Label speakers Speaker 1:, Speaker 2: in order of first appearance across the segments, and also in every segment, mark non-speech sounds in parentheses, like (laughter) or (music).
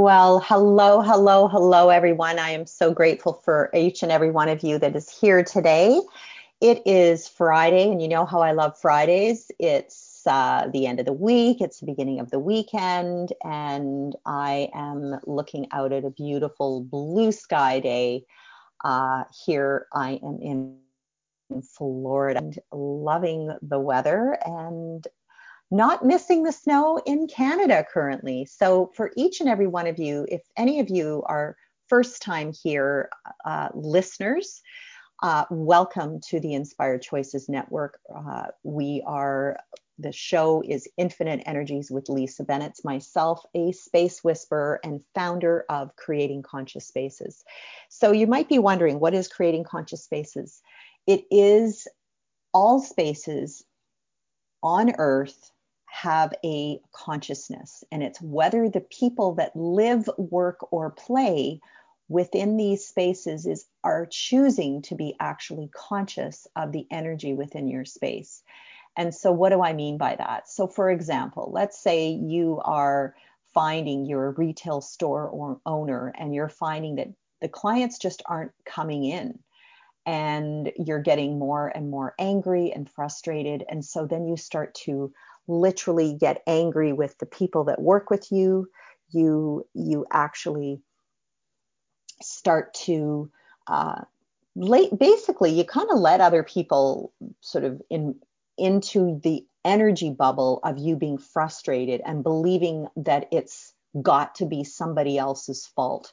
Speaker 1: Well, hello, hello, hello, everyone. I am so grateful for each and every one of you that is here today. It is Friday, and you know how I love Fridays. It's uh, the end of the week, it's the beginning of the weekend, and I am looking out at a beautiful blue sky day. Uh, here I am in Florida and loving the weather and not missing the snow in Canada currently. So, for each and every one of you, if any of you are first time here uh, listeners, uh, welcome to the Inspired Choices Network. Uh, we are, the show is Infinite Energies with Lisa Bennett, myself, a space whisperer and founder of Creating Conscious Spaces. So, you might be wondering, what is Creating Conscious Spaces? It is all spaces on earth have a consciousness, and it's whether the people that live, work, or play within these spaces is are choosing to be actually conscious of the energy within your space. And so what do I mean by that? So for example, let's say you are finding you're a retail store or owner and you're finding that the clients just aren't coming in and you're getting more and more angry and frustrated and so then you start to literally get angry with the people that work with you. You you actually start to uh, late, basically you kind of let other people sort of in into the energy bubble of you being frustrated and believing that it's got to be somebody else's fault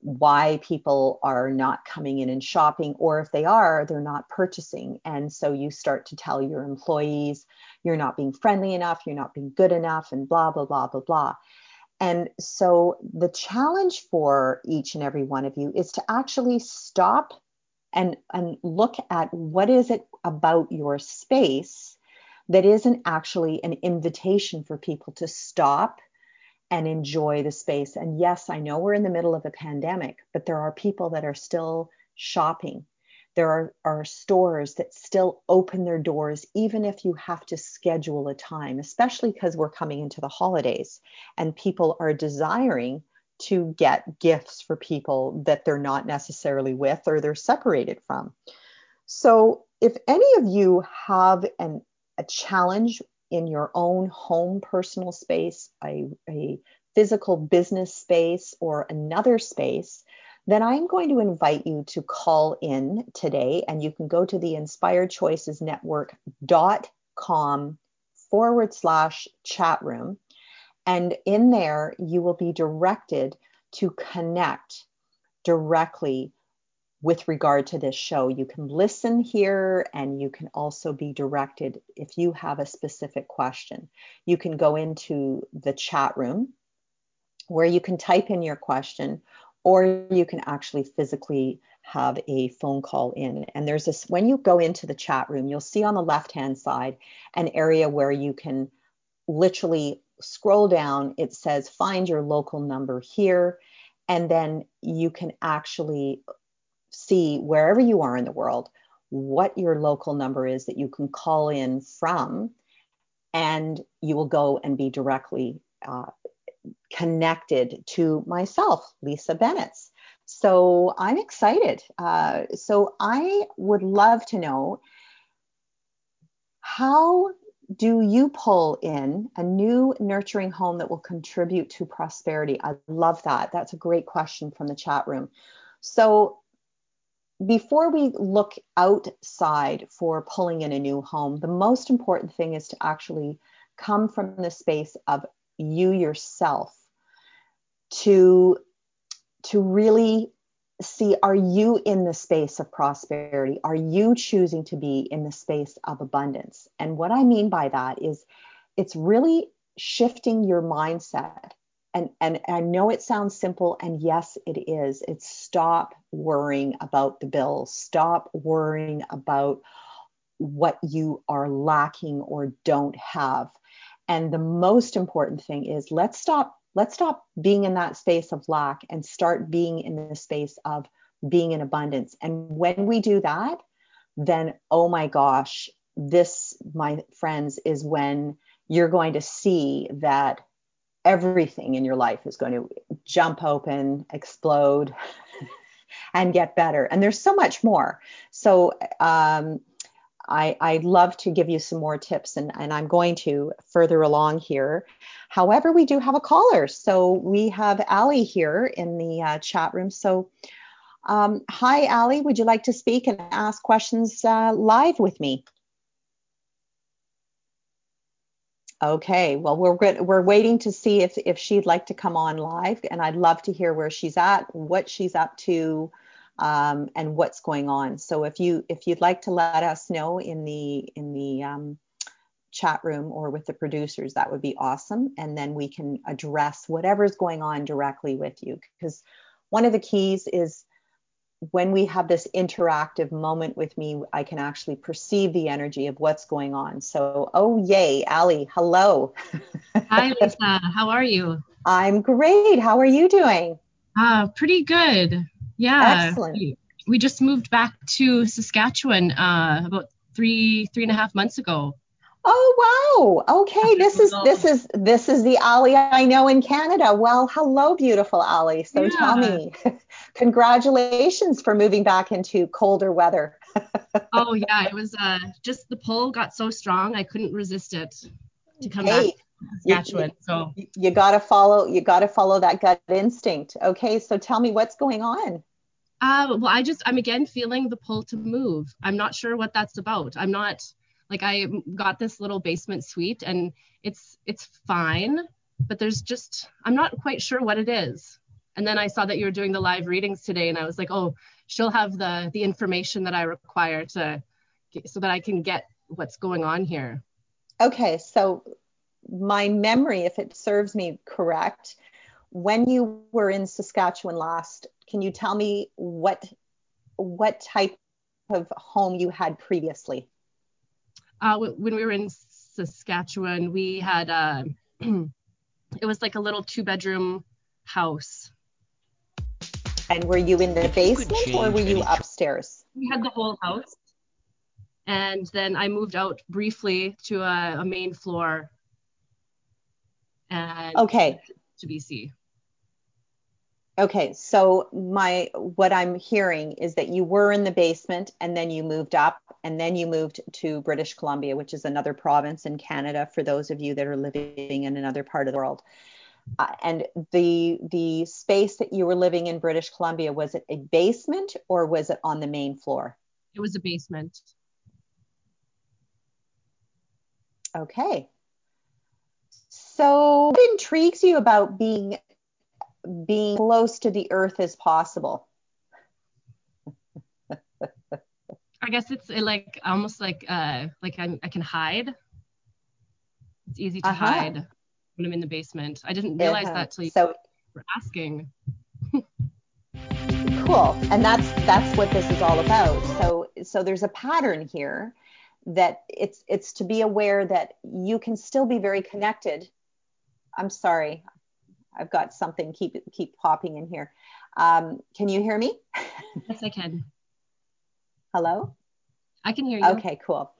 Speaker 1: why people are not coming in and shopping, or if they are, they're not purchasing. And so you start to tell your employees, you're not being friendly enough, you're not being good enough, and blah, blah, blah, blah, blah. And so the challenge for each and every one of you is to actually stop and, and look at what is it about your space that isn't actually an invitation for people to stop and enjoy the space. And yes, I know we're in the middle of a pandemic, but there are people that are still shopping. There are, are stores that still open their doors, even if you have to schedule a time, especially because we're coming into the holidays and people are desiring to get gifts for people that they're not necessarily with or they're separated from. So, if any of you have an, a challenge in your own home personal space, a, a physical business space, or another space, then I'm going to invite you to call in today and you can go to the inspiredchoicesnetwork.com forward slash chat room. And in there, you will be directed to connect directly with regard to this show. You can listen here and you can also be directed if you have a specific question. You can go into the chat room where you can type in your question or you can actually physically have a phone call in. And there's this when you go into the chat room, you'll see on the left hand side an area where you can literally scroll down. It says find your local number here. And then you can actually see wherever you are in the world what your local number is that you can call in from, and you will go and be directly uh, connected to myself, Lisa Bennett. So I'm excited. Uh, so I would love to know how do you pull in a new nurturing home that will contribute to prosperity? I love that. That's a great question from the chat room. So before we look outside for pulling in a new home, the most important thing is to actually come from the space of you yourself to to really see are you in the space of prosperity are you choosing to be in the space of abundance and what i mean by that is it's really shifting your mindset. And, and I know it sounds simple, and yes, it is. It's stop worrying about the bills, stop worrying about what you are lacking or don't have. And the most important thing is let's stop let's stop being in that space of lack and start being in the space of being in abundance. And when we do that, then oh my gosh, this, my friends, is when you're going to see that everything in your life is going to jump open, explode, (laughs) and get better. And there's so much more. So, um, I, I'd love to give you some more tips, and, and I'm going to further along here. However, we do have a caller. So we have Ali here in the uh, chat room. So, um, hi, Ali, would you like to speak and ask questions uh, live with me? Okay, well, we're we're waiting to see if if she'd like to come on live, and I'd love to hear where she's at, what she's up to, um, and what's going on. So if you if you'd like to let us know in the in the um, chat room or with the producers, that would be awesome, and then we can address whatever's going on directly with you. Because one of the keys is when we have this interactive moment with me, I can actually perceive the energy of what's going on. So, oh, yay, Ali, hello. (laughs)
Speaker 2: Hi, Lisa. How are you?
Speaker 1: I'm great. How are you doing?
Speaker 2: Uh, pretty good. Yeah.
Speaker 1: Excellent.
Speaker 2: We, we just moved back to Saskatchewan uh, about three, three and a half months ago.
Speaker 1: Oh wow. Okay, this is this is this is the Ali I know in Canada. Well, hello beautiful Ali. So yeah. tell me. (laughs) Congratulations for moving back into colder weather. (laughs)
Speaker 2: oh yeah, it was uh just the pull got so strong I couldn't resist it to come hey, back Saskatchewan.
Speaker 1: You, so you got to follow you got to follow that gut instinct. Okay, so tell me what's going on.
Speaker 2: Uh, well, I just I'm again feeling the pull to move. I'm not sure what that's about. I'm not like I got this little basement suite and it's it's fine, but there's just I'm not quite sure what it is. And then I saw that you were doing the live readings today and I was like, "Oh, she'll have the the information that I require to so that I can get what's going on here."
Speaker 1: Okay, so my memory if it serves me correct, when you were in Saskatchewan last, can you tell me what what type of home you had previously?
Speaker 2: uh, when we were in Saskatchewan, we had uh, (clears throat) it was like a little two bedroom house.
Speaker 1: And were you in the if basement or were you upstairs?
Speaker 2: We had the whole house. And then I moved out briefly to a, a main floor. And
Speaker 1: okay.
Speaker 2: To BC.
Speaker 1: Okay, so my what I'm hearing is that you were in the basement and then you moved up and then you moved to British Columbia, which is another province in Canada for those of you that are living in another part of the world. Uh, and the the space that you were living in British Columbia was it a basement or was it on the main floor?
Speaker 2: It was a basement.
Speaker 1: Okay. So what intrigues you about being being close to the earth as possible? (laughs)
Speaker 2: I guess it's like almost like uh like I'm, I can hide. It's easy to uh-huh. hide when I'm in the basement. I didn't realize uh-huh. that till you so, were asking.
Speaker 1: cool, and that's that's what this is all about. So so there's a pattern here that it's it's to be aware that you can still be very connected. I'm sorry, I've got something keep keep popping in here. Um, can you hear me?
Speaker 2: Yes, I can.
Speaker 1: Hello.
Speaker 2: I can hear you.
Speaker 1: Okay, cool.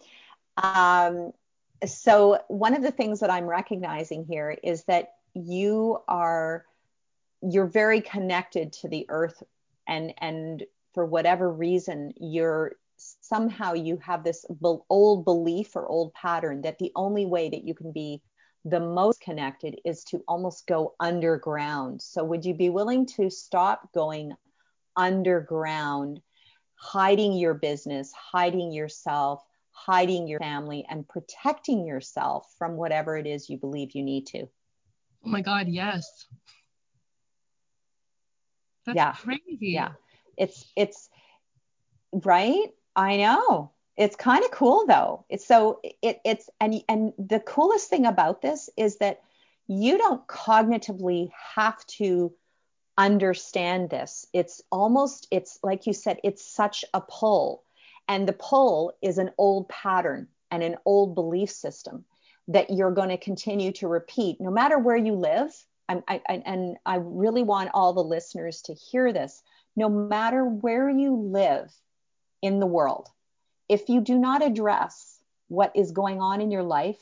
Speaker 1: Um, so one of the things that I'm recognizing here is that you are you're very connected to the earth and and for whatever reason you're somehow you have this old belief or old pattern that the only way that you can be the most connected is to almost go underground. So, would you be willing to stop going underground, hiding your business, hiding yourself, hiding your family, and protecting yourself from whatever it is you believe you need to?
Speaker 2: Oh my God, yes. That's
Speaker 1: yeah.
Speaker 2: crazy.
Speaker 1: Yeah. It's, it's, right? I know it's kind of cool though. It's so it it's and and the coolest thing about this is that you don't cognitively have to understand this. It's almost, it's like you said, it's such a pull. And the pull is an old pattern and an old belief system that you're going to continue to repeat no matter where you live. I, I, and I really want all the listeners to hear this. No matter where you live in the world, if you do not address what is going on in your life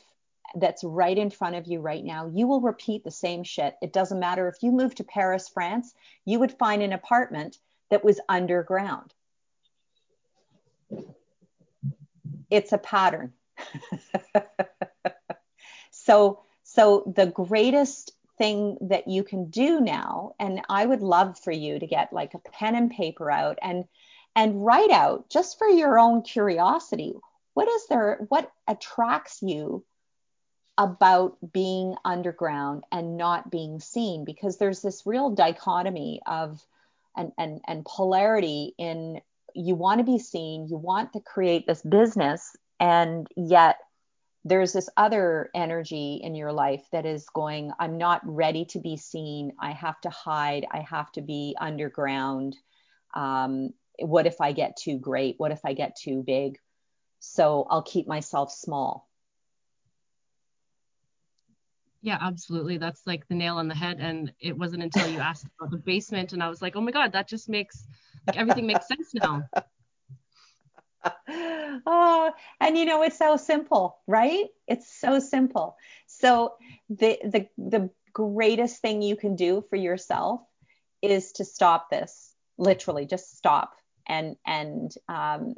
Speaker 1: that's right in front of you right now, you will repeat the same shit. It doesn't matter if you move to Paris, France, you would find an apartment that was underground. It's a pattern. (laughs) so, so the greatest thing that you can do now, and I would love for you to get like a pen and paper out and and write out just for your own curiosity what is there what attracts you about being underground and not being seen because there's this real dichotomy of and and, and polarity in you want to be seen you want to create this business and yet there's this other energy in your life that is going i'm not ready to be seen. I have to hide. I have to be underground. Um, what if i get too great? What if i get too big? So i'll keep myself small
Speaker 2: yeah, absolutely. That's like the nail on the head. And it wasn't until you asked about the basement and I was like, oh my God, that just makes like everything makes sense now. (laughs)
Speaker 1: oh, and you know, it's so simple, right? It's so simple. So the the the greatest thing you can do for yourself is to stop this. Literally, just stop and and um,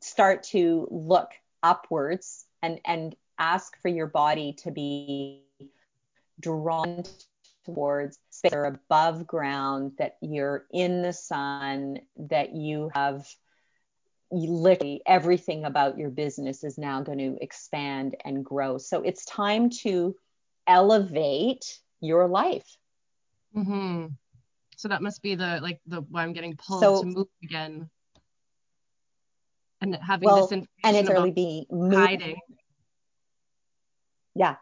Speaker 1: start to look upwards and and ask for your body to be drawn towards space or above ground, that you're in the sun, that you have literally everything about your business is now going to expand and grow. So it's time to elevate your life.
Speaker 2: Mm-hmm. So that must be the like the why I'm getting pulled so, to move again. And having well, this information
Speaker 1: and it's really be hiding yeah.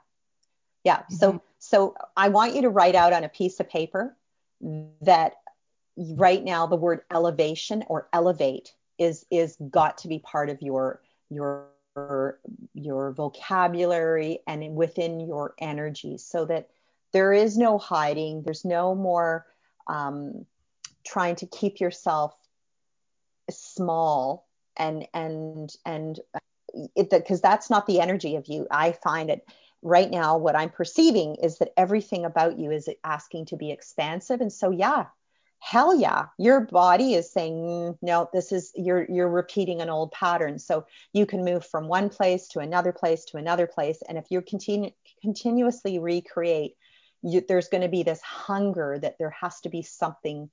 Speaker 1: Yeah. Mm-hmm. So so I want you to write out on a piece of paper that right now the word elevation or elevate is is got to be part of your your your vocabulary and within your energy so that there is no hiding there's no more um, trying to keep yourself small and and and because that's not the energy of you i find it right now what i'm perceiving is that everything about you is asking to be expansive. And so yeah hell yeah your body is saying mm, no this is you're you're repeating an old pattern. So you can move from one place to another place to another place. And if you continue continuously recreate you, there's going to be this hunger that there has to be something.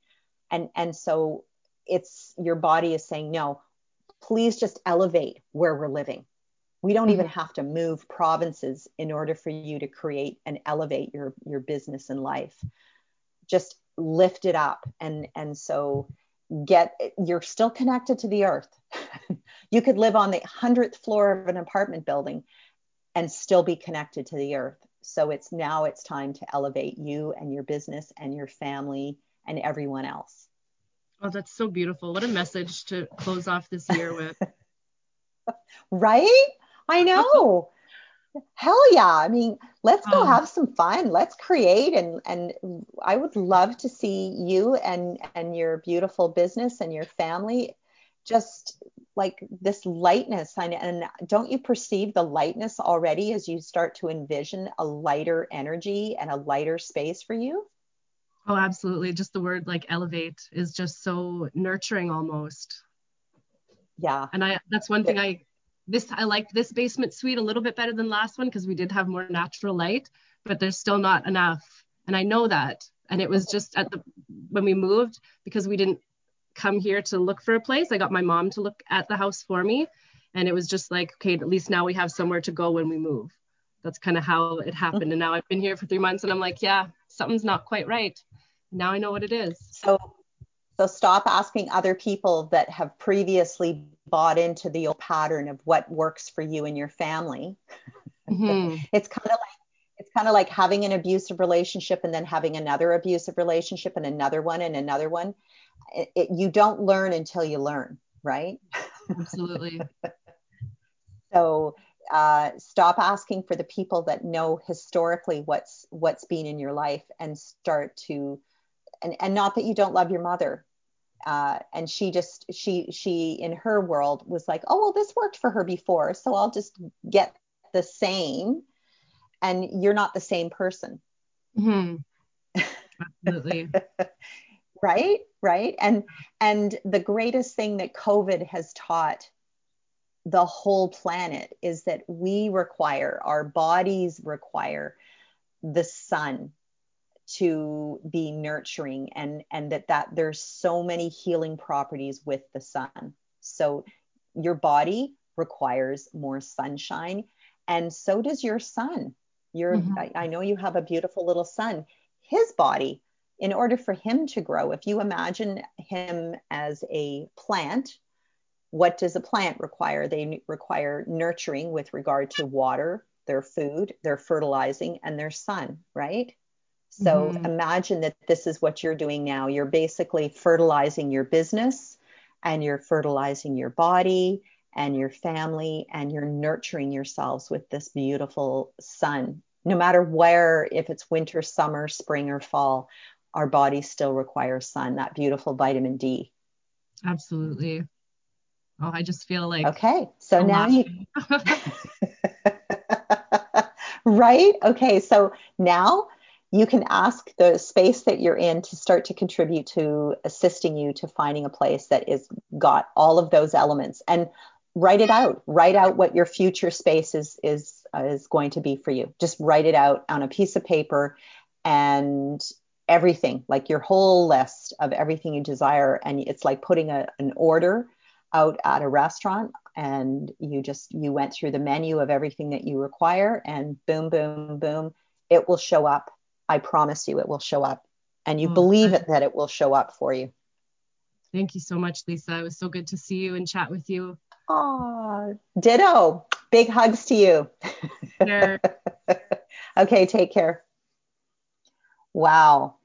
Speaker 1: And and so it's your body is saying no please just elevate where we're living we don't mm-hmm. even have to move provinces in order for you to create and elevate your your business and life. Just lift it up and and so get you're still connected to the earth. (laughs) You could live on the 100th floor of an apartment building and still be connected to the earth. So it's now it's time to elevate you and your business and your family and everyone else.
Speaker 2: Oh that's so beautiful. What a message to close off this year with. (laughs)
Speaker 1: Right I know. Hell yeah. I mean, let's go um, have some fun. Let's create and and I would love to see you and and your beautiful business and your family just like this lightness and, and don't you perceive the lightness already as you start to envision a lighter energy and a lighter space for you?
Speaker 2: Oh, absolutely. Just the word like elevate is just so nurturing almost.
Speaker 1: Yeah.
Speaker 2: And I that's one thing I this I liked this basement suite a little bit better than last one because we did have more natural light, but there's still not enough. And I know that. And it was just at the when we moved because we didn't come here to look for a place. I got my mom to look at the house for me. And it was just like, okay, at least now we have somewhere to go when we move. That's kind of how it happened. And now I've been here for three months and I'm like, yeah, something's not quite right. Now I know what it is.
Speaker 1: So so stop asking other people that have previously bought into the old pattern of what works for you and your family. Mm-hmm. (laughs) it's kind of like it's kind of like having an abusive relationship and then having another abusive relationship and another one and another one. It, it, you don't learn until you learn, right?
Speaker 2: Absolutely. (laughs)
Speaker 1: so uh, stop asking for the people that know historically what's what's been in your life and start to and, and not that you don't love your mother. Uh, and she just she she in her world was like oh well this worked for her before so i'll just get the same. And you're not the same person.
Speaker 2: Mm-hmm. (laughs) absolutely.
Speaker 1: Right? Right? And and the greatest thing that covid has taught the whole planet is that we require our bodies require the sun to be nurturing and and that that there's so many healing properties with the sun. So your body requires more sunshine and so does your son your mm-hmm. I, I know you have a beautiful little son his body in order for him to grow if you imagine him as a plant what does a plant require? They require nurturing with regard to water their food their fertilizing and their sun right so mm-hmm. imagine that this is what you're doing now. You're basically fertilizing your business and you're fertilizing your body and your family and you're nurturing yourselves with this beautiful sun. No matter where, if it's winter, summer, spring, or fall, our bodies still require sun, that beautiful vitamin D.
Speaker 2: Absolutely. Oh, I just feel like.
Speaker 1: Okay. So I'm now you. (laughs) (laughs) right? Okay. So now you can ask the space that you're in to start to contribute to assisting you to finding a place that is got all of those elements. And write it out. Write out what your future space is is uh, is going to be for you. Just write it out on a piece of paper and everything like your whole list of everything you desire. And it's like putting a, an order out at a restaurant and you just you went through the menu of everything that you require and boom boom boom it will show up I promise you it will show up. And you oh, believe it that it will show up for you.
Speaker 2: Thank you so much, Lisa. It was so good to see you and chat with you.
Speaker 1: Oh, ditto. Big hugs to you. Sure. (laughs) okay, take care. Wow.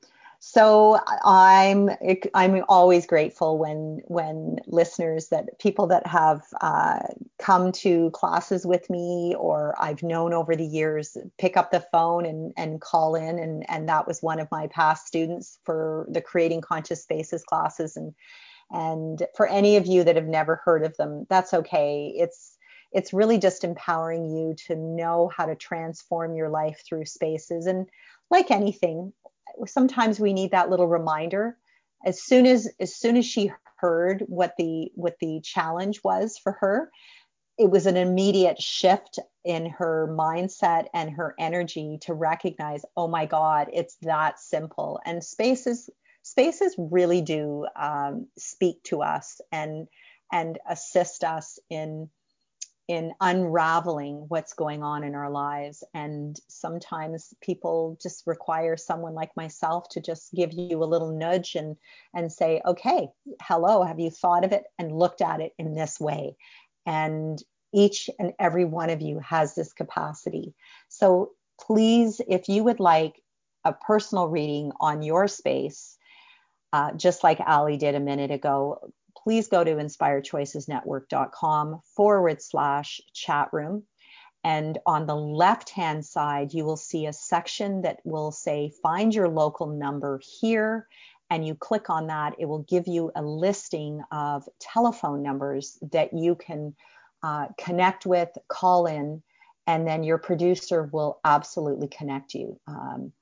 Speaker 1: So I'm I'm always grateful when when listeners that people that have uh, come to classes with me or I've known over the years pick up the phone and and call in. And and that was one of my past students for the creating conscious spaces classes. And and for any of you that have never heard of them that's okay. It's it's really just empowering you to know how to transform your life through spaces. And like anything sometimes we need that little reminder. As soon as as soon as she heard what the what the challenge was for her it was an immediate shift in her mindset and her energy to recognize oh my god it's that simple. And spaces spaces really do um, speak to us and and assist us in in unraveling what's going on in our lives. And sometimes people just require someone like myself to just give you a little nudge and, and say, okay, hello, have you thought of it and looked at it in this way? And each and every one of you has this capacity. So please, if you would like a personal reading on your space, uh, just like Ali did a minute ago, please go to inspiredchoicesnetwork.com forward slash chat room. And on the left hand side, you will see a section that will say find your local number here. And you click on that, it will give you a listing of telephone numbers that you can uh, connect with, call in, and then your producer will absolutely connect you. Um,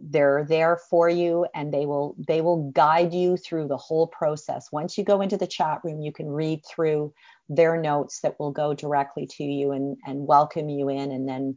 Speaker 1: they're there for you and they will they will guide you through the whole process. Once you go into the chat room you can read through their notes that will go directly to you and and welcome you in. And then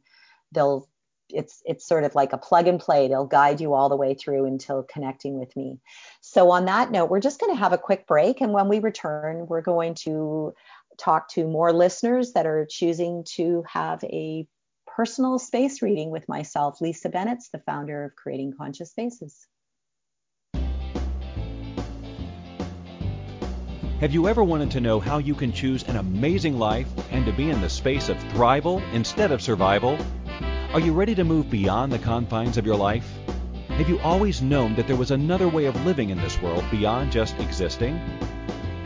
Speaker 1: they'll it's it's sort of like a plug and play. They'll guide you all the way through until connecting with me. So on that note we're just going to have a quick break. And when we return we're going to talk to more listeners that are choosing to have a personal space reading with myself, Lisa Bennett, the founder of Creating Conscious Spaces.
Speaker 3: Have you ever wanted to know how you can choose an amazing life and to be in the space of thrival instead of survival? Are you ready to move beyond the confines of your life? Have you always known that there was another way of living in this world beyond just existing?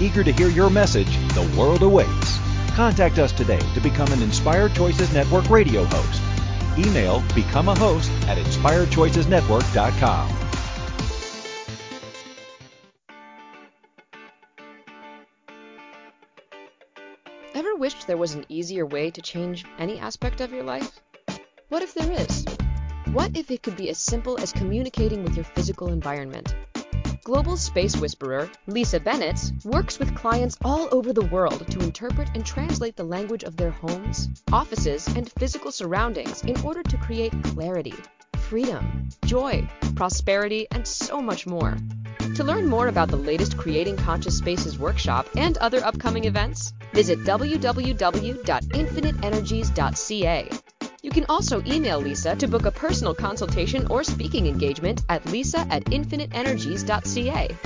Speaker 3: Eager to hear your message, the world awaits. Contact us today to become an Inspired Choices Network radio host. Email become a host at inspiredchoicesnetwork.com.
Speaker 4: Ever wished there was an easier way to change any aspect of your life? What if there is? What if it could be as simple as communicating with your physical environment? Global space whisperer Lisa Bennett works with clients all over the world to interpret and translate the language of their homes, offices, and physical surroundings in order to create clarity, freedom, joy, prosperity, and so much more. To learn more about the latest Creating Conscious Spaces workshop and other upcoming events, visit www.infiniteenergies.ca. You can also email Lisa to book a personal consultation or speaking engagement at lisa at infiniteenergies.ca.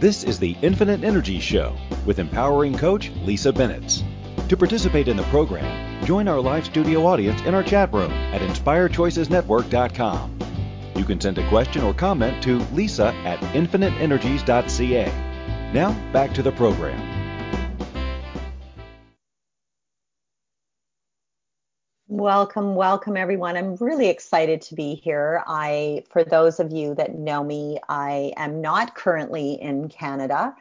Speaker 3: This is the Infinite Energy Show with empowering coach Lisa Bennett. To participate in the program, join our live studio audience in our chat room at inspiredchoicesnetwork.com. You can send a question or comment to lisa at infiniteenergies.ca. Now, back to the program.
Speaker 1: Welcome, welcome everyone. I'm really excited to be here. I for those of you that know me, I am not currently in Canada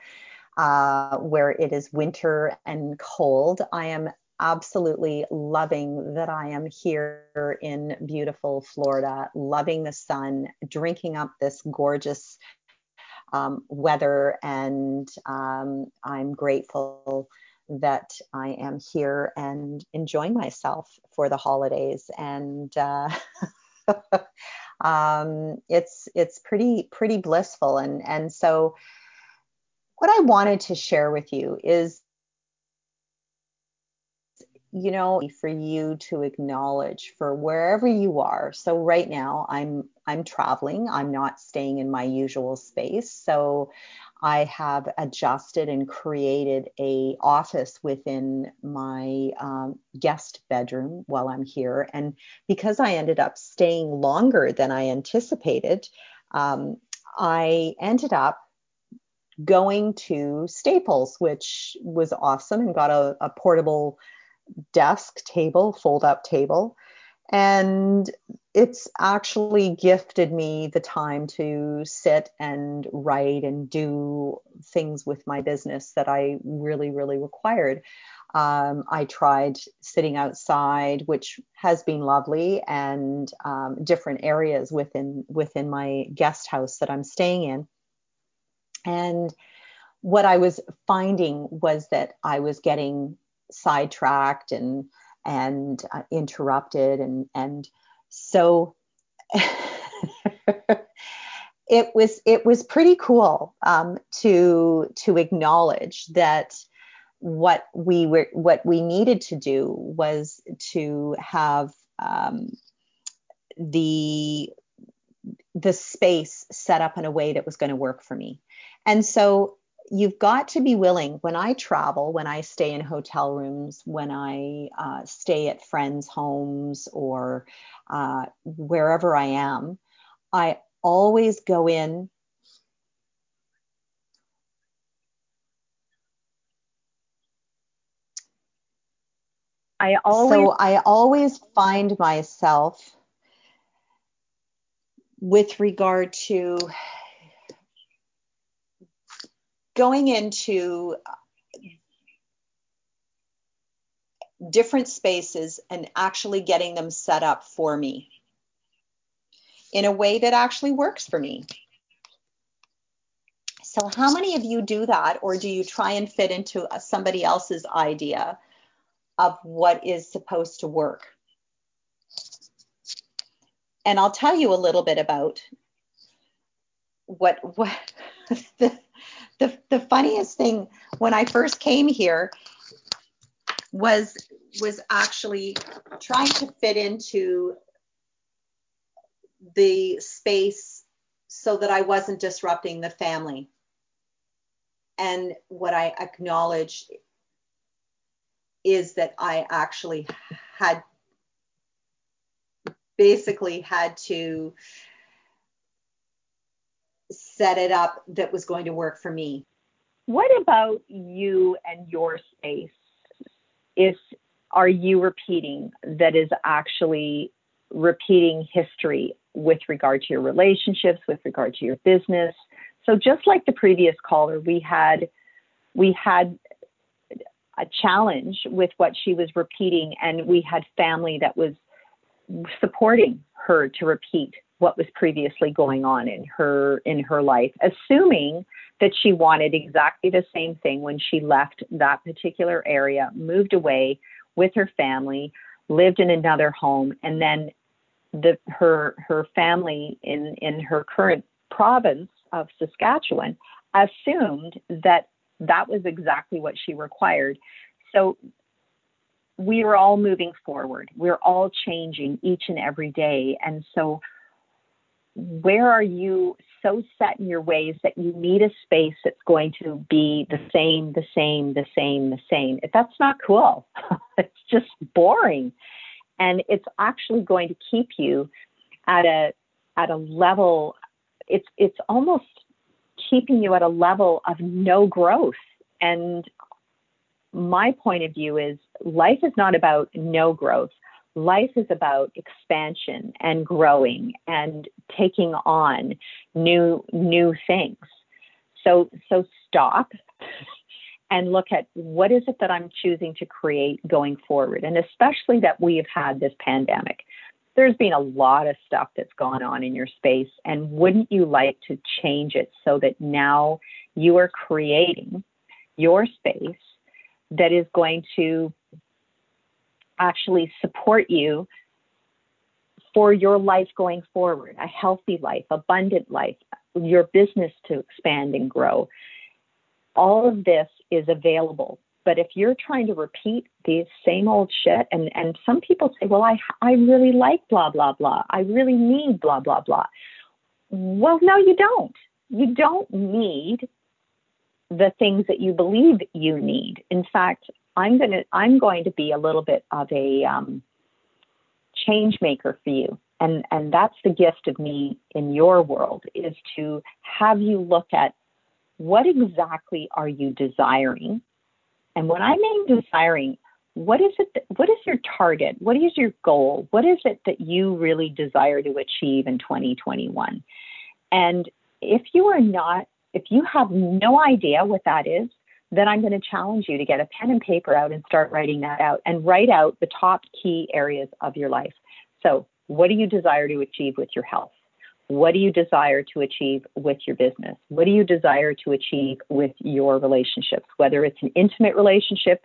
Speaker 1: uh, where it is winter and cold. I am absolutely loving that I am here in beautiful Florida, loving the sun, drinking up this gorgeous um, weather, and um, I'm grateful that I am here and enjoying myself for the holidays. And uh, (laughs) um, it's it's pretty pretty blissful. And and so what I wanted to share with you is you know for you to acknowledge for wherever you are. So right now i'm i'm traveling. I'm not staying in my usual space. So i have adjusted and created a office within my um, guest bedroom while i'm here. And because i ended up staying longer than i anticipated um, i ended up going to staples which was awesome and got a, a portable desk table, fold up table. And it's actually gifted me the time to sit and write and do things with my business that I really, really required. Um, I tried sitting outside, which has been lovely, and um, different areas within within my guest house that I'm staying in. And what I was finding was that I was getting sidetracked and and uh, interrupted and and so (laughs) it was it was pretty cool um, to to acknowledge that what we were what we needed to do was to have um, the the space set up in a way that was going to work for me. And so you've got to be willing when i travel when i stay in hotel rooms when i uh, stay at friends homes or uh, wherever i am i always go in I always so I always find myself
Speaker 5: with regard to going into different spaces and actually getting them set up for me in a way that actually works for me. So, how many of you do that, or do you try and fit into somebody else's idea of what is supposed to work? And I'll tell you a little bit about what what (laughs) the, the, the funniest thing when I first came here was was actually trying to fit into the space so that I wasn't disrupting the family. And what I acknowledge is that I actually had basically had to set it up that was going to work for me.
Speaker 1: What about you and your space? Is are you repeating that is actually repeating history with regard to your relationships, with regard to your business? So just like the previous caller, we had we had a challenge with what she was repeating and we had family that was supporting her to repeat what was previously going on in her in her life assuming that she wanted exactly the same thing when she left that particular area moved away with her family lived in another home and then the her her family in in her current province of Saskatchewan assumed that that was exactly what she required so we are all moving forward. We're all changing each and every day. And so, where are you so set in your ways that you need a space that's going to be the same, the same, the same, the same? If that's not cool, (laughs) it's just boring. And it's actually going to keep you at a at a level it's it's almost keeping you at a level of no growth and my point of view is life is not about no growth. Life is about expansion and growing and taking on new new things. So so stop and look at what is it that I'm choosing to create going forward. And especially that we have had this pandemic. There's been a lot of stuff that's gone on in your space. And wouldn't you like to change it so that now you are creating your space that is going to actually support you for your life going forward a healthy life, abundant life, your business to expand and grow. All of this is available. But if you're trying to repeat the same old shit, and, and some people say, well, I, I really like blah, blah, blah. I really need blah, blah, blah. Well, no, you don't. You don't need the things that you believe you need. In fact, I'm going to I'm going to be a little bit of a um, change maker for you, and and that's the gift of me in your world is to have you look at what exactly are you desiring, and when I mean desiring, what is it? That, what is your target? What is your goal? What is it that you really desire to achieve in 2021? And if you are not if you have no idea what that is, then I'm going to challenge you to get a pen and paper out and start writing that out and write out the top key areas of your life. So, what do you desire to achieve with your health? What do you desire to achieve with your business? What do you desire to achieve with your relationships? Whether it's an intimate relationship,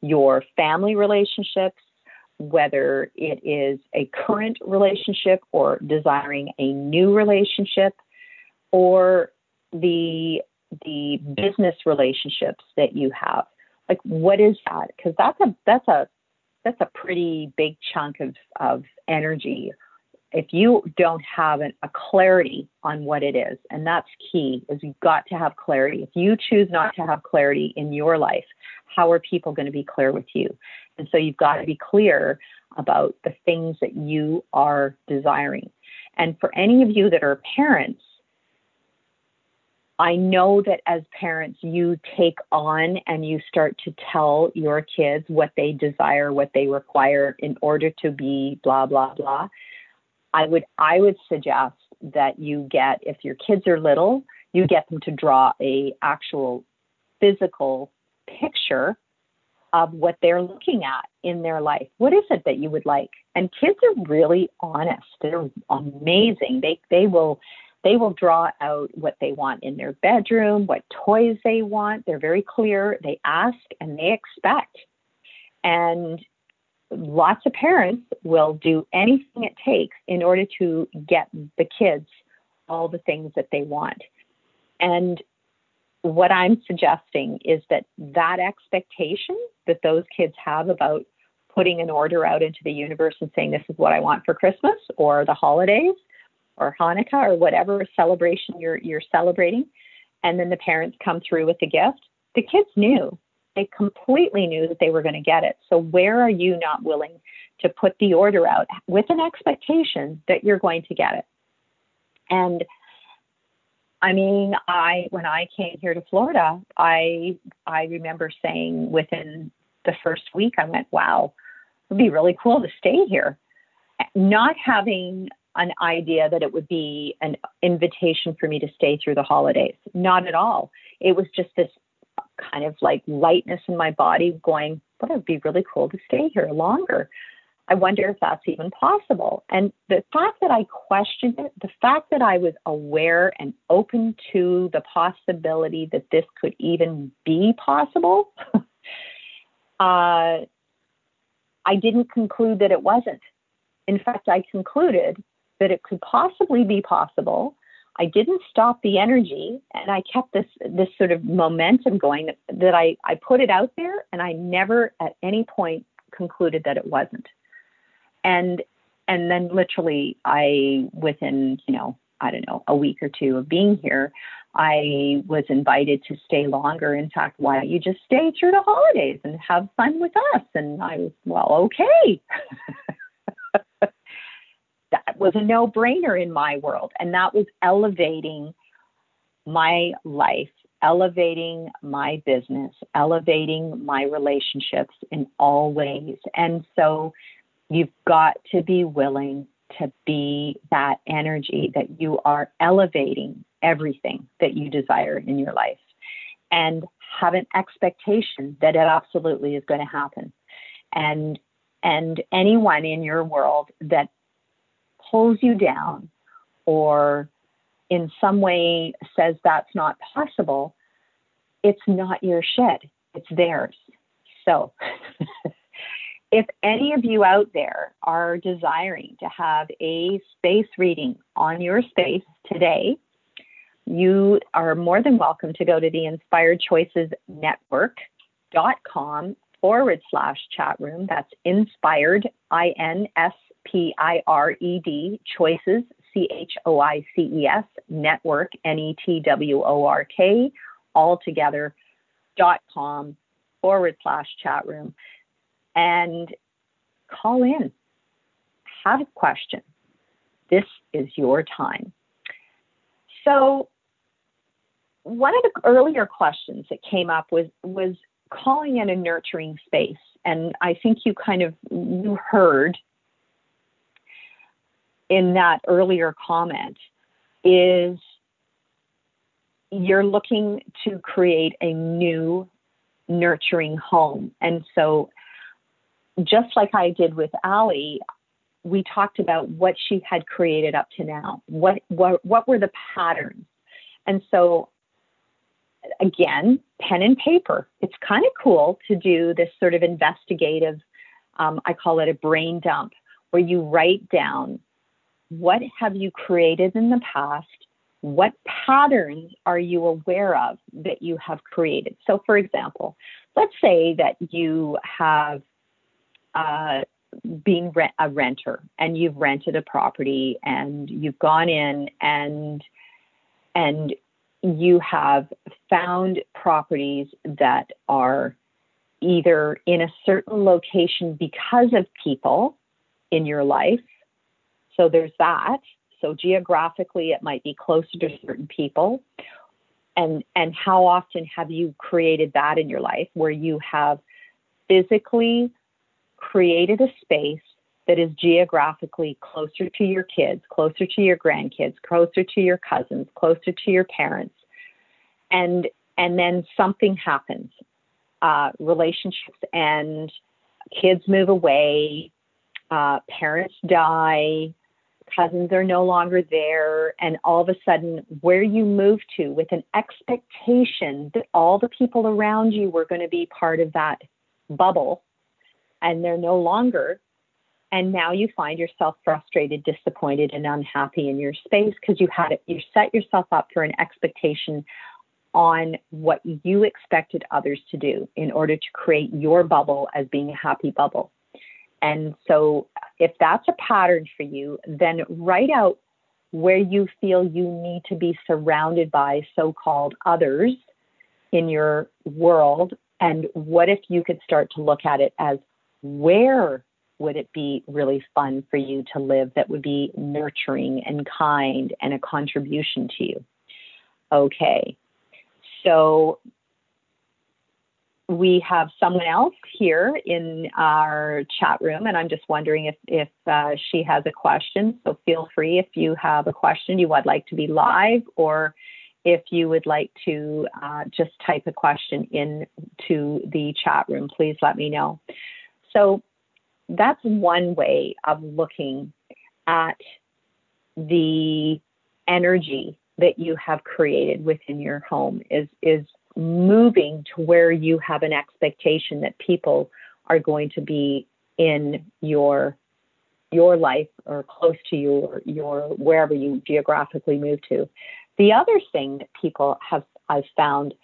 Speaker 1: your family relationships, whether it is a current relationship or desiring a new relationship, or the the business relationships that you have. Like what is that? Because that's a that's a that's a pretty big chunk of of energy. If you don't have an, a clarity on what it is and that's key is you've got to have clarity. If you choose not to have clarity in your life how are people going to be clear with you? And so you've got to be clear about the things that you are desiring. And for any of you that are parents I know that as parents, you take on and you start to tell your kids what they desire, what they require in order to be blah, blah, blah. I would, I would suggest that you get if your kids are little, you get them to draw a actual physical picture of what they're looking at in their life. What is it that you would like? And kids are really honest. They're amazing. They they will they will draw out what they want in their bedroom, what toys they want. They're very clear. They ask and they expect. And lots of parents will do anything it takes in order to get the kids all the things that they want. And what I'm suggesting is that that expectation that those kids have about putting an order out into the universe and saying, This is what I want for Christmas or the holidays or Hanukkah or whatever celebration you're, you're celebrating, and then the parents come through with the gift, the kids knew. They completely knew that they were going to get it. So, where are you not willing to put the order out with an expectation that you're going to get it? And I mean, I when I came here to Florida, I I remember saying within the first week, I went, "Wow, it'd be really cool to stay here." Not having an idea that it would be an invitation for me to stay through the holidays. Not at all. It was just this kind of like lightness in my body going, "But it'd be really cool to stay here longer." I wonder if that's even possible. And the fact that I questioned it, the fact that I was aware and open to the possibility that this could even be possible, (laughs) uh, I didn't conclude that it wasn't. In fact, I concluded that it could possibly be possible. I didn't stop the energy and I kept this this sort of momentum going that, I, I put it out there and I never at any point concluded that it wasn't. And and then literally I within you know I don't know a week or two of being here I was invited to stay longer. In fact why don't you just stay through the holidays and have fun with us? And I was well okay (laughs) that was a no brainer in my world and that was elevating my life elevating my business elevating my relationships in all ways and so You've got to be willing to be that energy that you are elevating everything that you desire in your life and have an expectation that it absolutely is going to happen. And and anyone in your world that pulls you down or in some way says that's not possible, it's not your shed, it's theirs. So (laughs) if any of you out there are desiring to have a space reading on your space today, you are more than welcome to go to the Inspired Choices Network.com forward slash chat room. That's inspired, I N S P I R E D, choices, C H O I C E S, network, N E T W O R K, all together, dot com forward slash chat room and call in. Have a question. This is your time. So, one of the earlier questions that came up was was calling in a nurturing space, and I think you kind of you heard in that earlier comment is you're looking to create a new nurturing home, and so just like I did with Ali, we talked about what she had created up to now. What what what were the patterns? And so again, pen and paper. It's kind of cool to do this sort of investigative. Um, I call it a brain dump, where you write down what have you created in the past. What patterns are you aware of that you have created? So, for example, let's say that you have uh, rent- a renter and you've rented a property and you've gone in and and you have found properties that are either in a certain location because of people in your life. So there's that. So geographically, it might be closer to certain people. And, and how often have you created that in your life where you have physically created a space that is geographically closer to your kids, closer to your grandkids, closer to your cousins, closer to your parents. And and then something happens. Uh, relationships end, kids move away, uh, parents die, cousins are no longer there, and all of a sudden, where you move to with an expectation that all the people around you were going to be part of that bubble, and they're no longer. And now you find yourself frustrated, disappointed, and unhappy in your space because you had it, you set yourself up for an expectation on what you expected others to do in order to create your bubble as being a happy bubble. And so, if that's a pattern for you, then write out where you feel you need to be surrounded by so called others in your world. And what if you could start to look at it as where would it be really fun for you to live that would be nurturing and kind and a contribution to you? Okay, so we have someone else here in our chat room, and I'm just wondering if, if uh, she has a question. So feel free if you have a question you would like to be live, or if you would like to uh, just type a question into the chat room, please let me know. So that's one way of looking at the energy that you have created within your home is is moving to where you have an expectation that people are going to be in your your life or close to you or your wherever you geographically move to. The other thing that people have I've found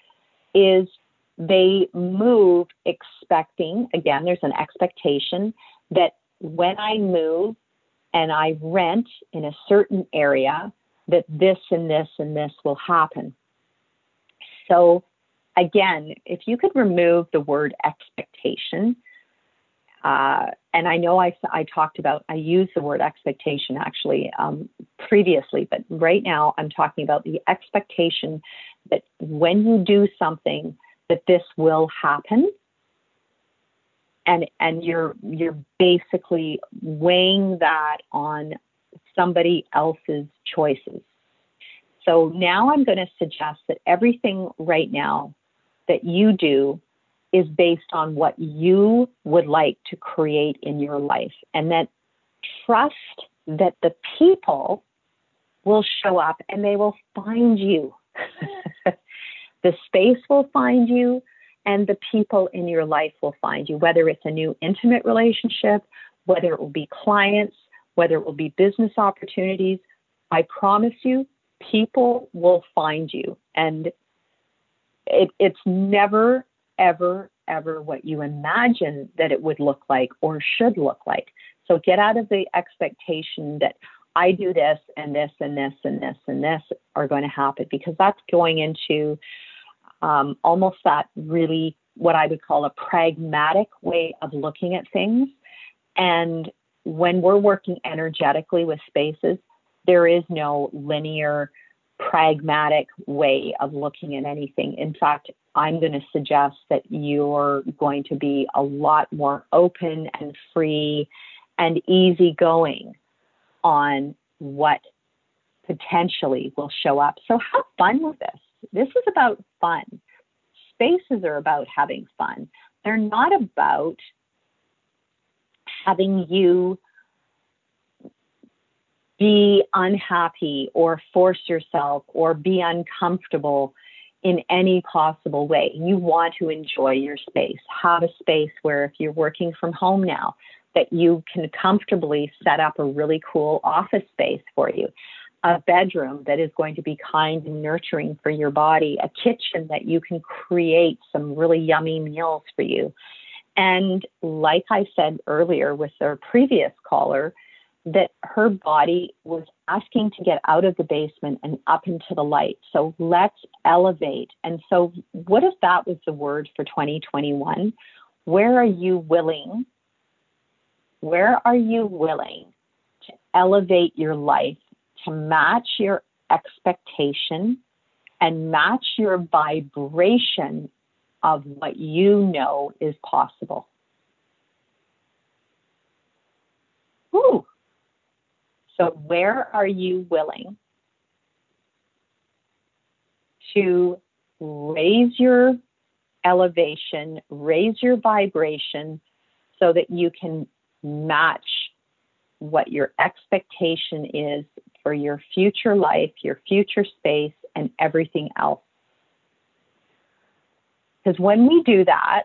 Speaker 1: is they move expecting again there's an expectation that when I move and I rent in a certain area that this and this and this will happen. So again, if you could remove the word expectation, uh, and I know I, I talked about, I used the word expectation actually um, previously, but right now I'm talking about the expectation that when you do something, that this will happen. And, and you're you're basically weighing that on somebody else's choices. So now I'm going to suggest that everything right now that you do is based on what you would like to create in your life and that trust that the people will show up and they will find you. (laughs) the space will find you and the people in your life will find you, whether it's a new intimate relationship, whether it will be clients, whether it will be business opportunities. I promise you, people will find you. And it, it's never, ever, ever what you imagine that it would look like or should look like. So get out of the expectation that I do this and this and this and this and this are going to happen because that's going into um, almost that really what I would call a pragmatic way of looking at things. And when we're working energetically with spaces, there is no linear pragmatic way of looking at anything. In fact, I'm going to suggest that you're going to be a lot more open and free and easygoing on what potentially will show up. So have fun with this. This is about fun. Spaces are about having fun. They're not about having you be unhappy or force yourself or be uncomfortable in any possible way. You want to enjoy your space. Have a space where if you're working from home now, that you can comfortably set up a really cool office space for you. A bedroom that is going to be kind and nurturing for your body, a kitchen that you can create some really yummy meals for you. And like I said earlier with our previous caller, that her body was asking to get out of the basement and up into the light. So let's elevate. And so, what if that was the word for 2021? Where are you willing? Where are you willing to elevate your life to match your expectation and match your vibration of what you know is possible? Whew. So, where are you willing to raise your elevation, raise your vibration so that you can match what your expectation is for your future life, your future space, and everything else. Because when we do that,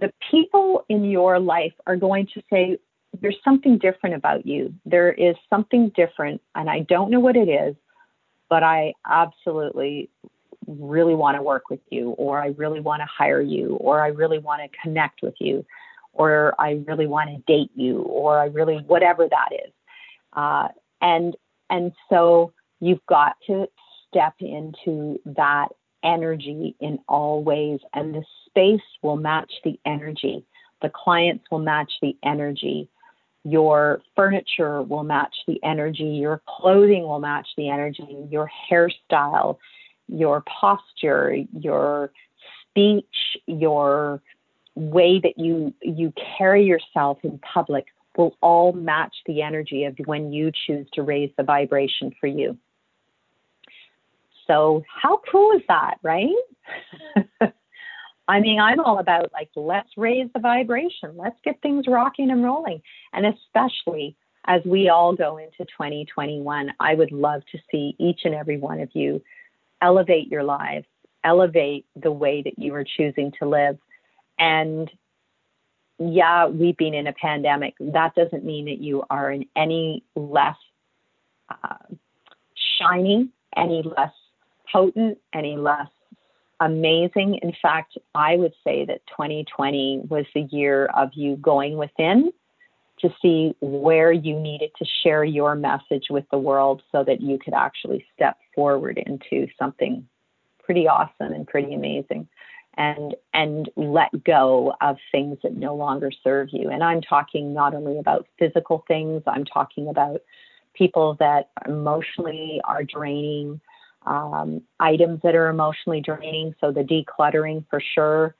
Speaker 1: the people in your life are going to say, There's something different about you. There is something different, and I don't know what it is, but I absolutely really want to work with you, or I really want to hire you, or I really want to connect with you, or I really want to date you, or I really, whatever that is. Uh, and, and so you've got to step into that energy in all ways, and the space will match the energy. The clients will match the energy. Your furniture will match the energy. Your clothing will match the energy. Your hairstyle, your posture, your speech, your way that you you carry yourself in public will all match the energy of when you choose to raise the vibration for you. So how cool is that, right? (laughs) I mean, I'm all about like let's raise the vibration, let's get things rocking and rolling, and especially as we all go into 2021, I would love to see each and every one of you elevate your lives, elevate the way that you are choosing to live. And yeah, we've been in a pandemic. That doesn't mean that you are in any less uh, shiny, any less potent, any less amazing. In fact, I would say that 2020 was the year of you going within to see where you needed to share your message with the world so that you could actually step forward into something pretty awesome and pretty amazing and and let go of things that no longer serve you. And i'm talking not only about physical things i'm talking about people that emotionally are draining um, items that are emotionally draining so the decluttering for sure.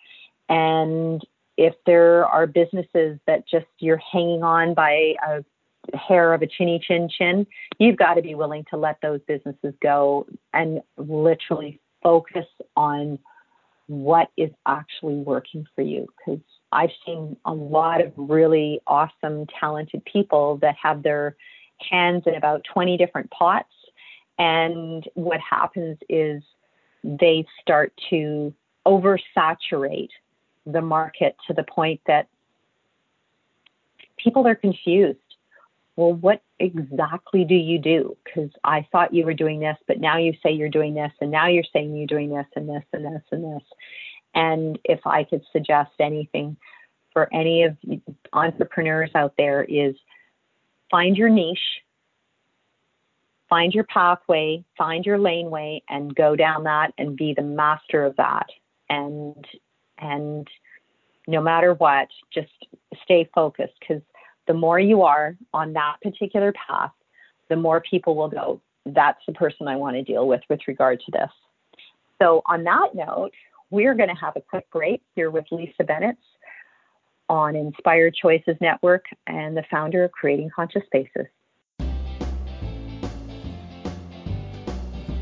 Speaker 1: And if there are businesses that just you're hanging on by a hair of a chinny chin chin, you've got to be willing to let those businesses go and literally focus on what is actually working for you. Because I've seen a lot of really awesome, talented people that have their hands in about 20 different pots. And what happens is they start to oversaturate the market to the point that people are confused. Well, what exactly do you do? Because I thought you were doing this, but now you say you're doing this, and now you're saying you're doing this and this and this and this. And if I could suggest anything for any of entrepreneurs out there is find your niche, find your pathway, find your laneway, and go down that and be the master of that. And and no matter what, just stay focused because the more you are on that particular path, the more people will go, that's the person I want to deal with with regard to this. So, on that note, we're going to have a quick break here with Lisa Bennett on Inspired Choices Network and the founder of Creating Conscious Spaces.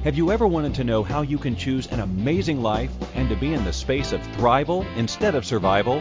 Speaker 3: Have you ever wanted to know how you can choose an amazing life and to be in the space of thrival instead of survival?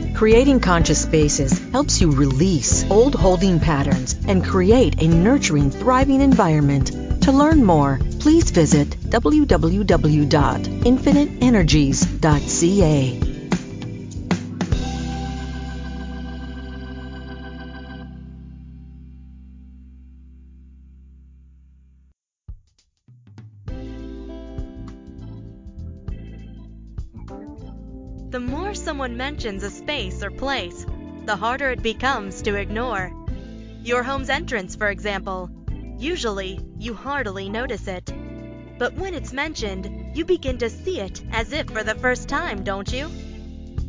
Speaker 6: Creating conscious spaces helps you release old holding patterns and create a nurturing, thriving environment. To learn more, please visit www.infiniteenergies.ca.
Speaker 7: someone mentions a space or place, the harder it becomes to ignore. Your home's entrance, for example. Usually, you hardly notice it. But when it's mentioned, you begin to see it as if for the first time, don't you?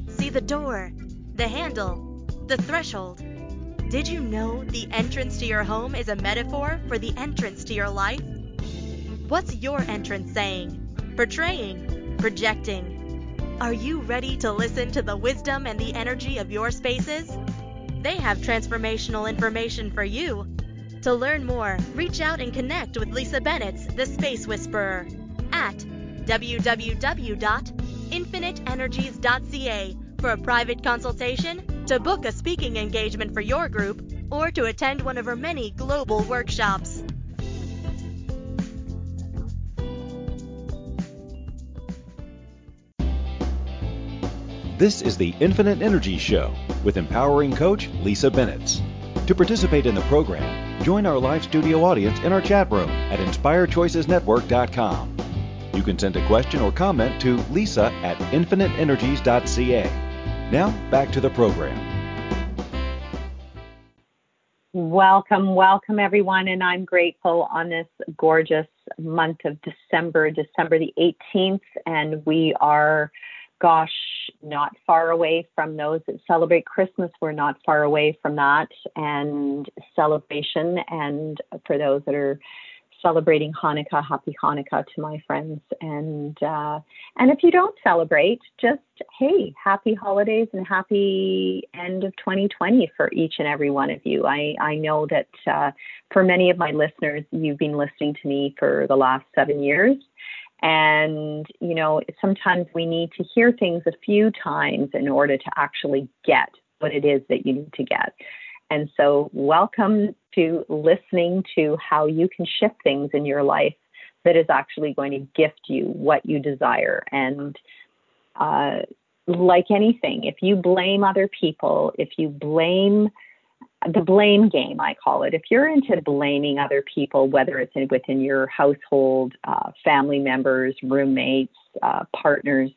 Speaker 7: See the door, the handle, the threshold. Did you know the entrance to your home is a metaphor for the entrance to your life? What's your entrance saying, portraying, projecting? Are you ready to listen to the wisdom and the energy of your spaces? They have transformational information for you. To learn more, reach out and connect with Lisa Bennett's The Space Whisperer at www.infiniteenergies.ca for a private consultation, to book a speaking engagement for your group, or to attend one of her many global workshops.
Speaker 3: This is the Infinite Energy Show with empowering coach Lisa Bennett. To participate in the program, join our live studio audience in our chat room at inspiredchoicesnetwork.com. You can send a question or comment to lisa at infiniteenergies.ca. Now, back to the program.
Speaker 1: Welcome, welcome everyone, and I'm grateful on this gorgeous month of December, December the 18th, and we are gosh, not far away from those that celebrate Christmas. We're not far away from that and celebration. And for those that are celebrating Hanukkah, happy Hanukkah to my friends. And uh, and if you don't celebrate, just hey, happy holidays and happy end of 2020 for each and every one of you. I I know that uh, for many of my listeners, you've been listening to me for the last seven years. And, you know, sometimes we need to hear things a few times in order to actually get what it is that you need to get. And so, welcome to listening to how you can shift things in your life that is actually going to gift you what you desire. And uh, like anything, if you blame other people, if you blame the blame game, I call it. If you're into blaming other people, whether it's in, within your household, uh, family members, roommates, uh, partners,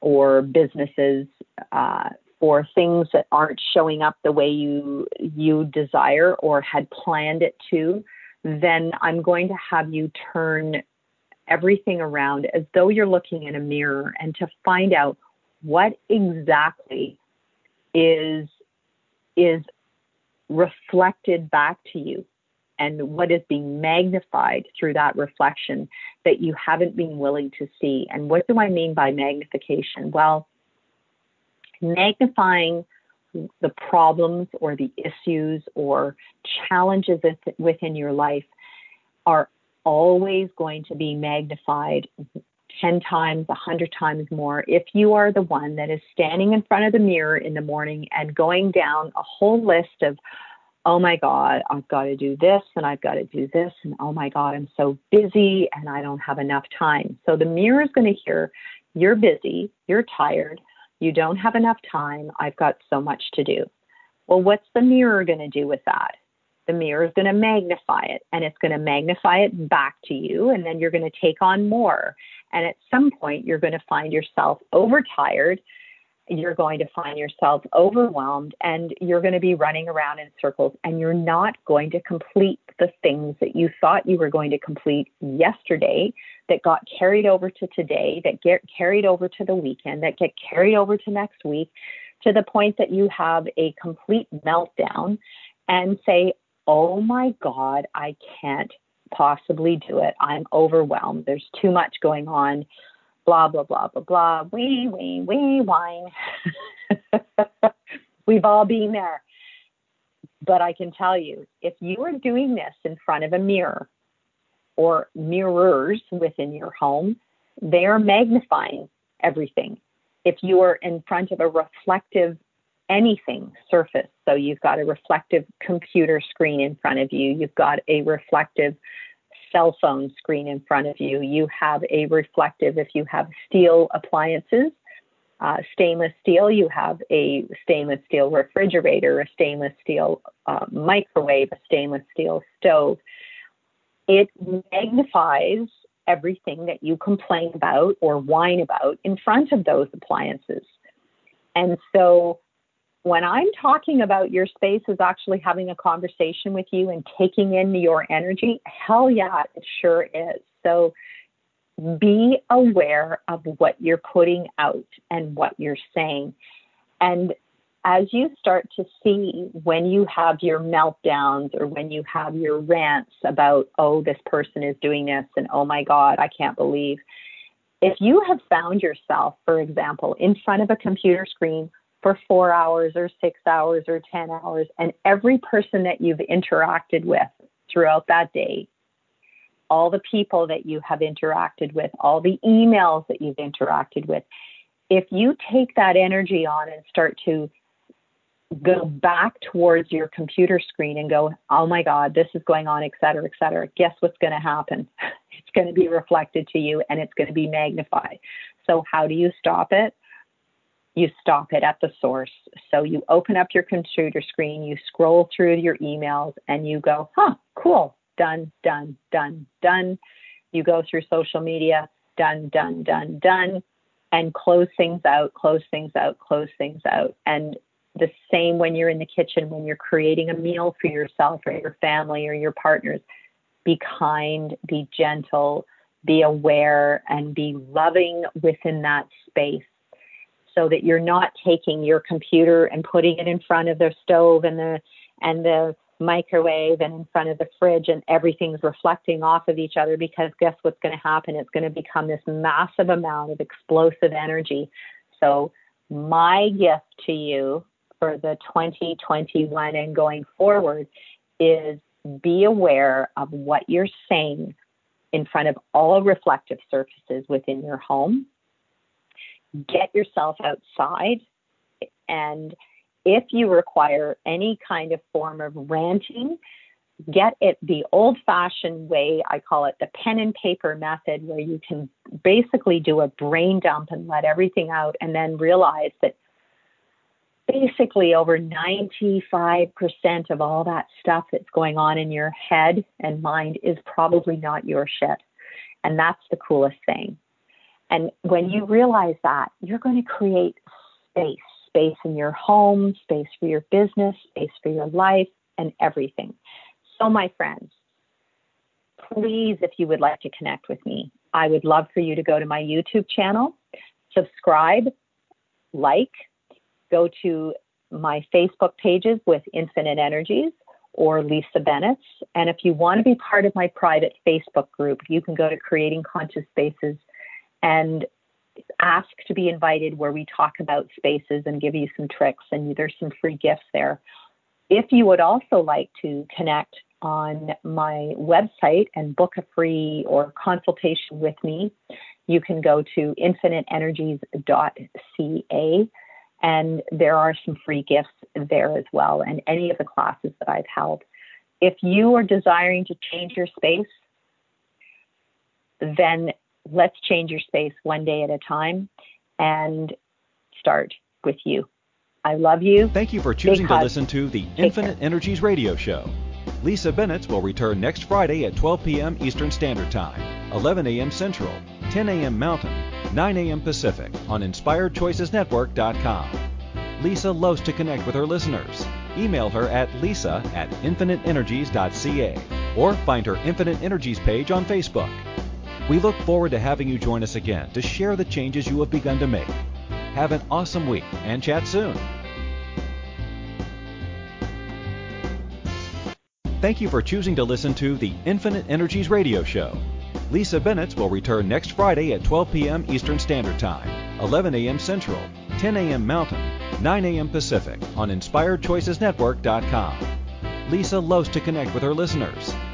Speaker 1: or businesses, uh, for things that aren't showing up the way you you desire or had planned it to, then I'm going to have you turn everything around as though you're looking in a mirror and to find out what exactly is is reflected back to you and what is being magnified through that reflection that you haven't been willing to see. And what do I mean by magnification? Well, magnifying the problems or the issues or challenges within your life are always going to be magnified 10 times, 100 times more if you are the one that is standing in front of the mirror in the morning and going down a whole list of, oh my God, I've got to do this and I've got to do this. And oh my God, I'm so busy and I don't have enough time. So the mirror is going to hear, you're busy, you're tired, you don't have enough time, I've got so much to do. Well, what's the mirror going to do with that? the mirror is going to magnify it and it's going to magnify it back to you and then you're going to take on more and at some point you're going to find yourself overtired you're going to find yourself overwhelmed and you're going to be running around in circles and you're not going to complete the things that you thought you were going to complete yesterday that got carried over to today that get carried over to the weekend that get carried over to next week to the point that you have a complete meltdown and say oh my God, I can't possibly do it. I'm overwhelmed. There's too much going on. Blah, blah, blah, blah, blah. Wee, wee, wee, whine. (laughs) We've all been there. But I can tell you, if you are doing this in front of a mirror or mirrors within your home, they are magnifying everything. If you are in front of a reflective anything surface. So you've got a reflective computer screen in front of you, you've got a reflective cell phone screen in front of you, you have a reflective, if you have steel appliances, uh, stainless steel, you have a stainless steel refrigerator, a stainless steel uh, microwave, a stainless steel stove. It magnifies everything that you complain about or whine about in front of those appliances. And so when I'm talking about your space is actually having a conversation with you and taking in your energy, hell yeah, it sure is. So be aware of what you're putting out and what you're saying. And as you start to see when you have your meltdowns or when you have your rants about, oh, this person is doing this and oh my God, I can't believe. If you have found yourself, for example, in front of a computer screen for four hours or six hours or 10 hours, and every person that you've interacted with throughout that day all the people that you have interacted with, all the emails that you've interacted with. If you take that energy on and start to go back towards your computer screen and go, oh my God, this is going on, et cetera, et cetera, guess what's going to happen? (laughs) It's going to be reflected to you and it's going to be magnified. So, how do you stop it? You stop it at the source. So, you open up your computer screen, you scroll through your emails, and you go, huh, cool, done, done, done, done. You go through social media, done, done, done, done, and close things out, close things out, close things out. And the same when you're in the kitchen, when you're creating a meal for yourself or your family or your partners. Be kind, be gentle, be aware, and be loving within that space so that you're not taking your computer and putting it in front of the stove and the and the microwave and in front of the fridge and everything's reflecting off of each other because guess what's going to happen? It's going to become this massive amount of explosive energy. So, my gift to you for the 2021 and going forward is be aware of what you're saying in front of all reflective surfaces within your home. Get yourself outside and if you require any kind of form of ranting, get it the old fashioned way. I call it the pen and paper method, where you can basically do a brain dump and let everything out and then realize that basically over 95% of all that stuff that's going on in your head and mind is probably not your shit. And that's the coolest thing. And when you realize that, you're going to create space space in your home, space for your business, space for your life, and everything. So, my friends, please, if you would like to connect with me, I would love for you to go to my YouTube channel, subscribe, like, go to my Facebook pages with Infinite Energies or Lisa Bennett's. And if you want to be part of my private Facebook group, you can go to Creating Conscious Spaces and ask to be invited where we talk about spaces and give you some tricks and there's some free gifts there. If you would also like to connect on my website and book a free or consultation with me, you can go to infiniteenergies.ca and there are some free gifts there as well and any of the classes that I've held. If you are desiring to change your space, then let's change your space one day at a time and start with you. I love you.
Speaker 3: Thank you for choosing to listen to the Take Infinite care. Energies radio show. Lisa Bennett will return next Friday at 12 p.m. Eastern Standard Time, 11 a.m. Central, 10 a.m. Mountain, 9 a.m. Pacific on InspiredChoicesNetwork.com. Lisa loves to connect with her listeners. Email her at lisa at infiniteenergies.ca or find her Infinite Energies page on Facebook. We look forward to having you join us again to share the changes you have begun to make. Have an awesome week and chat soon. Thank you for choosing to listen to the Infinite Energies radio show. Lisa Bennett will return next Friday at 12 p.m. Eastern Standard Time, 11 a.m. Central, 10 a.m. Mountain, 9 a.m. Pacific on InspiredChoicesNetwork.com. Lisa loves to connect with her listeners.